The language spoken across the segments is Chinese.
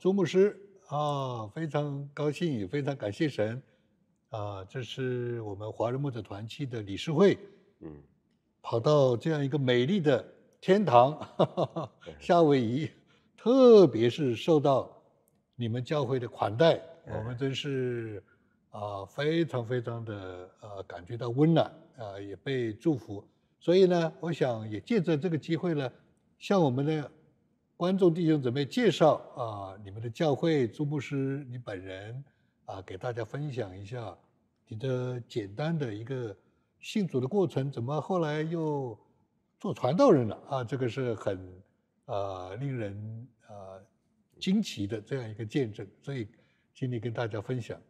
朱牧师啊，非常高兴，也非常感谢神啊，这是我们华人牧者团契的理事会，嗯，跑到这样一个美丽的天堂 夏威夷，特别是受到你们教会的款待，我们真是啊非常非常的呃感觉到温暖啊，也被祝福，所以呢，我想也借着这个机会呢，向我们的。观众弟兄姊妹，介绍啊，你们的教会朱牧师，你本人啊，给大家分享一下你的简单的一个信主的过程，怎么后来又做传道人了啊？这个是很呃令人呃惊奇的这样一个见证，所以请你跟大家分享。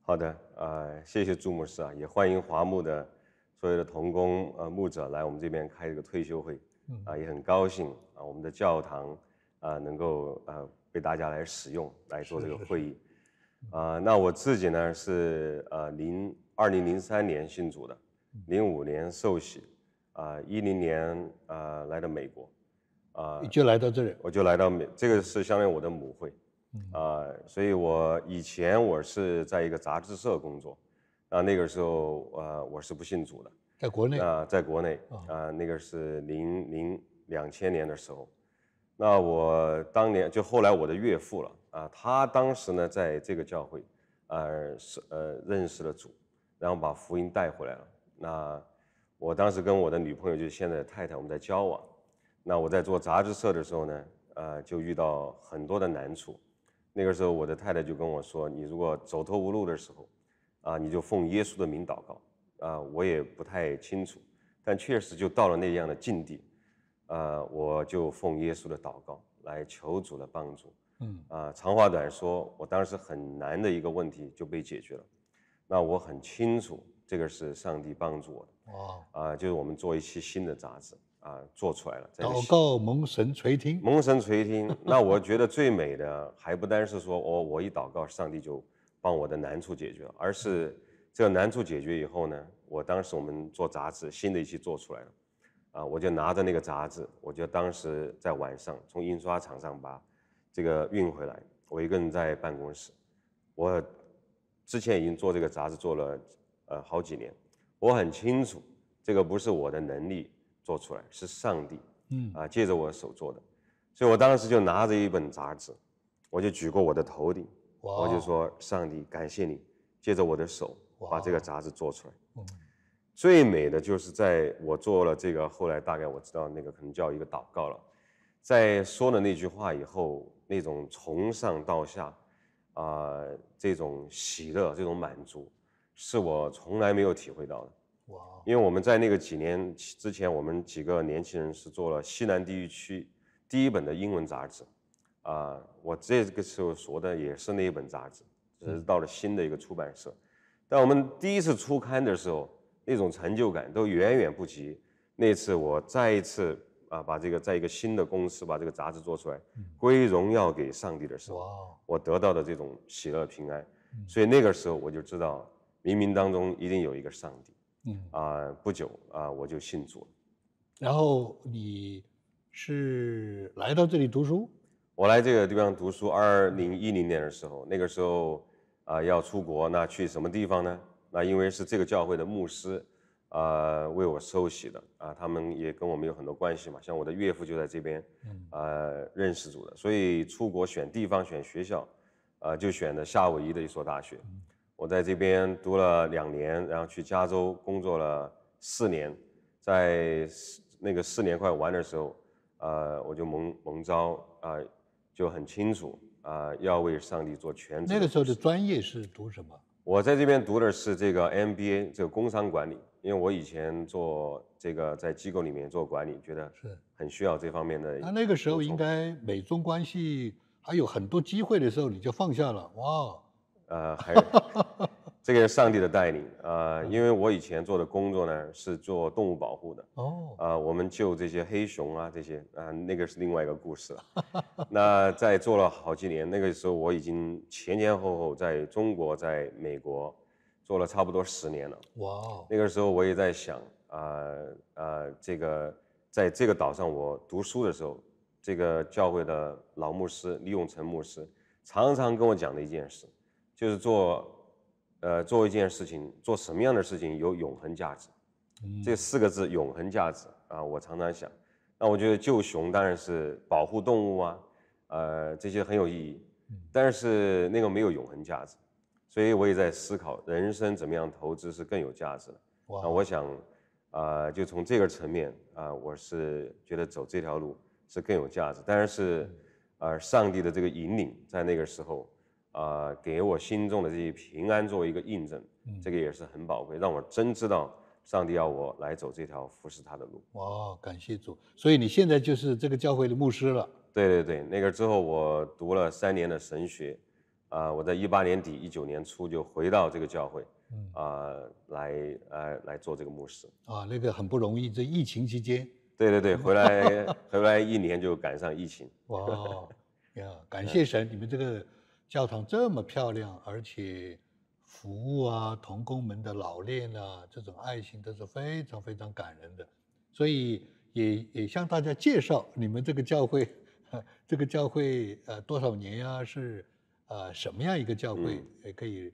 好的，呃，谢谢朱牧师啊，也欢迎华牧的所有的同工呃牧者来我们这边开一个退休会。啊，也很高兴啊，我们的教堂啊能够呃被大家来使用来做这个会议，啊，那我自己呢是呃零二零零三年信主的，零五年受洗，啊一零年啊来到美国，啊就来到这里，我就来到美，这个是相当于我的母会，啊，所以我以前我是在一个杂志社工作，啊那个时候呃我是不信主的。在国内啊，在国内啊，那个是零零两千年的时候，那我当年就后来我的岳父了啊，他当时呢在这个教会，呃是呃认识了主，然后把福音带回来了。那我当时跟我的女朋友就是现在的太太，我们在交往。那我在做杂志社的时候呢，呃就遇到很多的难处。那个时候我的太太就跟我说：“你如果走投无路的时候，啊你就奉耶稣的名祷告。”啊，我也不太清楚，但确实就到了那样的境地，啊，我就奉耶稣的祷告来求主的帮助，嗯，啊，长话短说，我当时很难的一个问题就被解决了，那我很清楚这个是上帝帮助我的，哇，啊，就是我们做一期新的杂志，啊，做出来了，祷告蒙神垂听，蒙神垂听，那我觉得最美的还不单是说我我一祷告，上帝就帮我的难处解决了，而是。这个难处解决以后呢，我当时我们做杂志，新的一期做出来了，啊，我就拿着那个杂志，我就当时在晚上从印刷厂上把这个运回来，我一个人在办公室，我之前已经做这个杂志做了呃好几年，我很清楚这个不是我的能力做出来，是上帝，嗯，啊借着我手做的，所以我当时就拿着一本杂志，我就举过我的头顶，我就说上帝感谢你借着我的手。把这个杂志做出来，最美的就是在我做了这个，后来大概我知道那个可能叫一个祷告了，在说了那句话以后，那种从上到下，啊，这种喜乐、这种满足，是我从来没有体会到的。哇！因为我们在那个几年之前，我们几个年轻人是做了西南地域区第一本的英文杂志，啊，我这个时候说的也是那一本杂志，只是到了新的一个出版社。但我们第一次出刊的时候，那种成就感都远远不及那次我再一次啊把这个在一个新的公司把这个杂志做出来，归荣耀给上帝的时候，我得到的这种喜乐平安。所以那个时候我就知道，冥冥当中一定有一个上帝。嗯啊，不久啊我就信主了。然后你是来到这里读书？我来这个地方读书，二零一零年的时候，那个时候。啊，要出国，那去什么地方呢？那因为是这个教会的牧师，啊，为我收洗的啊，他们也跟我们有很多关系嘛。像我的岳父就在这边，呃，认识主的，所以出国选地方、选学校，啊，就选的夏威夷的一所大学。我在这边读了两年，然后去加州工作了四年，在那个四年快完的时候，啊，我就蒙蒙招啊，就很清楚。啊，要为上帝做全职。那个时候的专业是读什么？我在这边读的是这个 MBA，这个工商管理。因为我以前做这个在机构里面做管理，觉得是很需要这方面的。那那个时候应该美中关系还有很多机会的时候，你就放下了哇？呃，还。这个是上帝的带领啊，因为我以前做的工作呢是做动物保护的哦，啊，我们救这些黑熊啊，这些啊，那个是另外一个故事了。那在做了好几年，那个时候我已经前前后后在中国、在美国做了差不多十年了。哇哦，那个时候我也在想啊啊，这个在这个岛上我读书的时候，这个教会的老牧师李永成牧师常常跟我讲的一件事，就是做，呃，做一件事情，做什么样的事情有永恒价值。这四个字“永恒价值”啊，我常常想。那我觉得救熊当然是保护动物啊，呃，这些很有意义。但是那个没有永恒价值，所以我也在思考人生怎么样投资是更有价值的。那，我想，啊，就从这个层面啊，我是觉得走这条路是更有价值。但是，呃，上帝的这个引领在那个时候，啊，给我心中的这些平安作为一个印证，这个也是很宝贵，让我真知道。上帝要我来走这条服侍他的路。哇，感谢主！所以你现在就是这个教会的牧师了。对对对，那个之后我读了三年的神学，啊，我在一八年底、一九年初就回到这个教会，啊，来呃来做这个牧师。啊，那个很不容易，这疫情期间。对对对，回来回来一年就赶上疫情。哇，呀，感谢神，你们这个教堂这么漂亮，而且。服务啊，童工们的老练啊，这种爱心都是非常非常感人的，所以也也向大家介绍你们这个教会，这个教会呃多少年呀？是呃什么样一个教会？也可以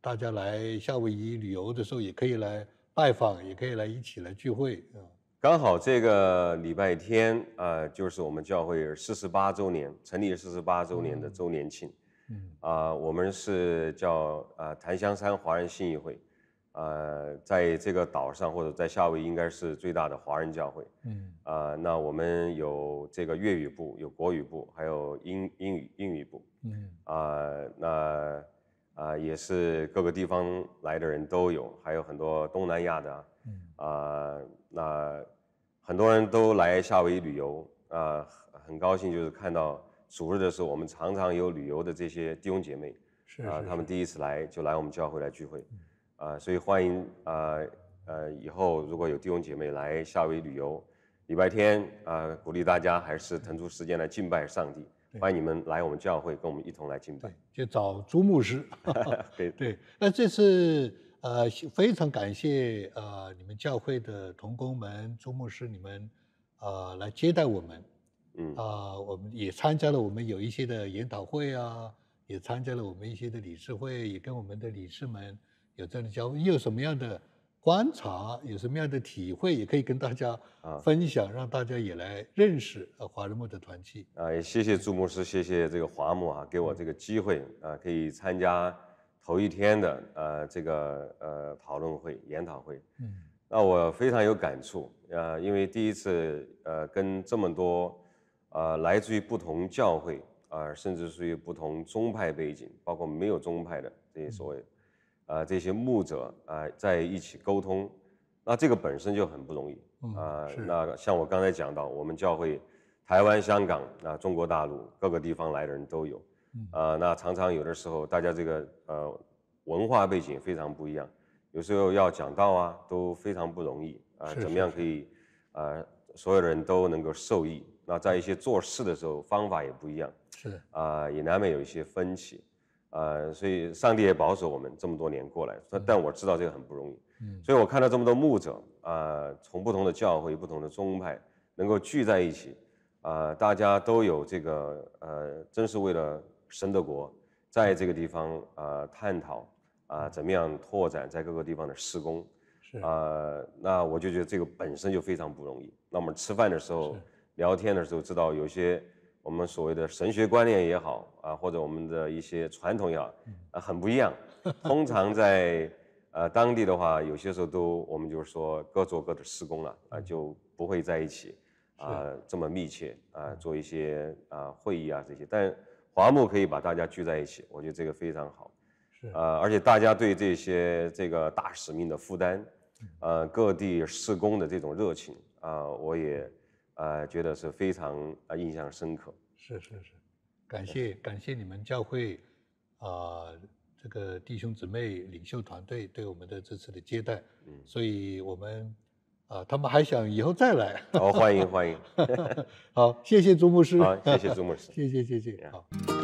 大家来夏威夷旅游的时候也可以来拜访，也可以来一起来聚会啊。刚好这个礼拜天啊，就是我们教会四十八周年成立四十八周年的周年庆。嗯啊，我们是叫啊檀香山华人信义会，呃，在这个岛上或者在夏威夷应该是最大的华人教会。嗯啊，那我们有这个粤语部，有国语部，还有英英语英语部。嗯啊，那啊也是各个地方来的人都有，还有很多东南亚的。嗯啊，那很多人都来夏威夷旅游啊，很高兴就是看到。主日的时候，我们常常有旅游的这些弟兄姐妹，是啊，他们第一次来就来我们教会来聚会，啊，所以欢迎啊呃以后如果有弟兄姐妹来夏威夷旅游，礼拜天啊鼓励大家还是腾出时间来敬拜上帝，欢迎你们来我们教会跟我们一同来敬拜，就找朱牧师，对对，那这次呃非常感谢呃你们教会的同工们朱牧师你们呃来接待我们。嗯啊，我们也参加了我们有一些的研讨会啊，也参加了我们一些的理事会，也跟我们的理事们有这样的交流。你有什么样的观察，有什么样的体会，也可以跟大家啊分享，让大家也来认识呃华人牧的团契啊。也谢谢朱牧师，谢谢这个华牧啊，给我这个机会啊，可以参加头一天的呃这个呃讨论会、研讨会。嗯，那我非常有感触啊，因为第一次呃跟这么多。啊，来自于不同教会啊，甚至属于不同宗派背景，包括没有宗派的这些所谓，啊，这些牧者啊，在一起沟通，那这个本身就很不容易啊。那像我刚才讲到，我们教会台湾、香港啊，中国大陆各个地方来的人都有，啊，那常常有的时候大家这个呃文化背景非常不一样，有时候要讲道啊都非常不容易啊。怎么样可以啊，所有的人都能够受益？那在一些做事的时候，方法也不一样，是。啊，也难免有一些分歧，啊，所以上帝也保守我们这么多年过来，但我知道这个很不容易，嗯，所以我看到这么多牧者啊，从不同的教会、不同的宗派能够聚在一起，啊，大家都有这个呃，真是为了神的国，在这个地方啊探讨啊，怎么样拓展在各个地方的施工，是。啊，那我就觉得这个本身就非常不容易。那我们吃饭的时候。聊天的时候知道有些我们所谓的神学观念也好啊，或者我们的一些传统也好，啊很不一样。通常在呃当地的话，有些时候都我们就是说各做各的施工了啊，就不会在一起啊这么密切啊做一些啊会议啊这些。但华牧可以把大家聚在一起，我觉得这个非常好。是啊，而且大家对这些这个大使命的负担，呃各地施工的这种热情啊，我也。呃，觉得是非常啊印象深刻。是是是，感谢感谢你们教会啊这个弟兄姊妹领袖团队对我们的这次的接待。嗯，所以我们啊他们还想以后再来。好，欢迎欢迎。好，谢谢朱牧师。好，谢谢朱牧师。谢谢谢谢。好。